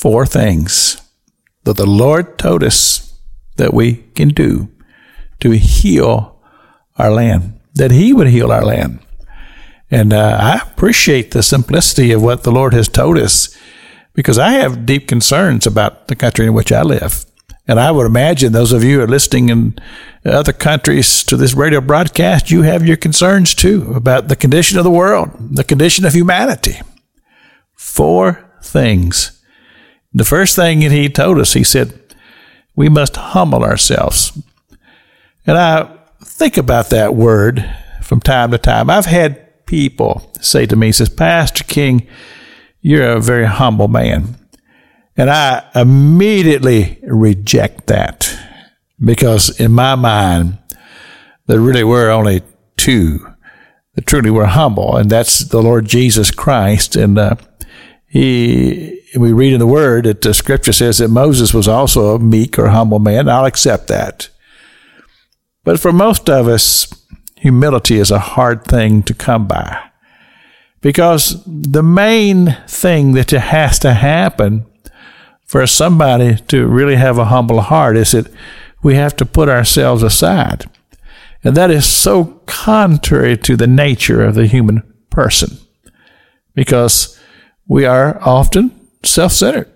four things that the Lord told us that we can do to heal our land, that He would heal our land. And uh, I appreciate the simplicity of what the Lord has told us because I have deep concerns about the country in which I live. And I would imagine those of you who are listening in other countries to this radio broadcast, you have your concerns too about the condition of the world, the condition of humanity. Four things. The first thing that he told us, he said, we must humble ourselves. And I think about that word from time to time. I've had people say to me, says, Pastor King, you're a very humble man. And I immediately reject that because in my mind, there really were only two that truly were humble, and that's the Lord Jesus Christ. And uh, he, we read in the Word that the Scripture says that Moses was also a meek or humble man. I'll accept that. But for most of us, humility is a hard thing to come by because the main thing that has to happen for somebody to really have a humble heart is that we have to put ourselves aside. And that is so contrary to the nature of the human person because we are often self centered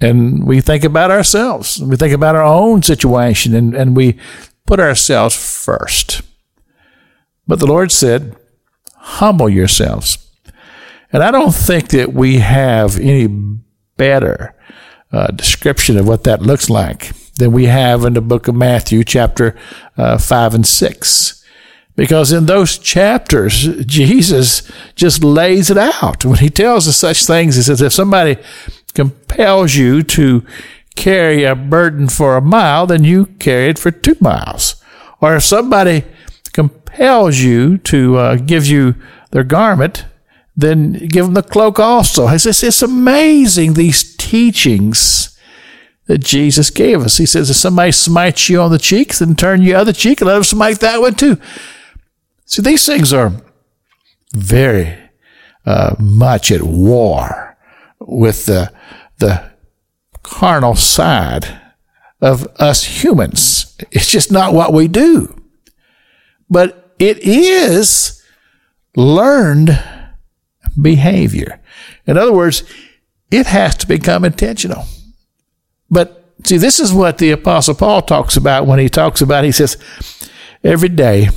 and we think about ourselves. We think about our own situation and, and we put ourselves first. But the Lord said, humble yourselves. And I don't think that we have any better uh, description of what that looks like than we have in the book of Matthew, chapter uh, 5 and 6. Because in those chapters, Jesus just lays it out. When he tells us such things, he says, if somebody compels you to carry a burden for a mile, then you carry it for two miles. Or if somebody compels you to uh, give you their garment, then give them the cloak also. He says, it's amazing, these teachings that Jesus gave us. He says, if somebody smites you on the cheek, then turn your other cheek and let them smite that one too. See, these things are very uh, much at war with the, the carnal side of us humans. It's just not what we do. But it is learned behavior. In other words, it has to become intentional. But see, this is what the Apostle Paul talks about when he talks about, he says, every day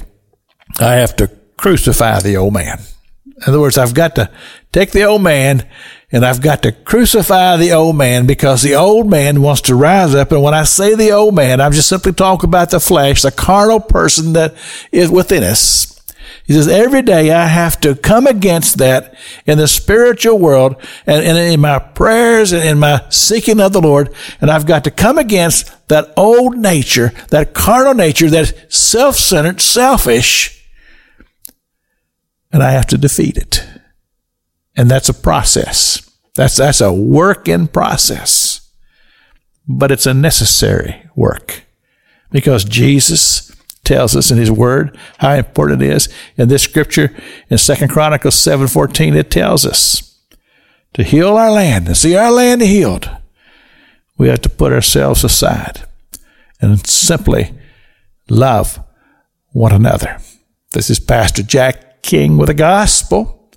I have to crucify the old man. In other words, I've got to take the old man and I've got to crucify the old man because the old man wants to rise up. And when I say the old man, I'm just simply talking about the flesh, the carnal person that is within us. He says, every day I have to come against that in the spiritual world and, in my prayers and in my seeking of the Lord. And I've got to come against that old nature, that carnal nature, that self-centered, selfish, and I have to defeat it. And that's a process. That's, that's a work in process. But it's a necessary work because Jesus tells us in his word how important it is. In this scripture in Second Chronicles 7:14 it tells us to heal our land and see our land healed. We have to put ourselves aside and simply love one another. This is Pastor Jack King with the gospel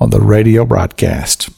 on the radio broadcast.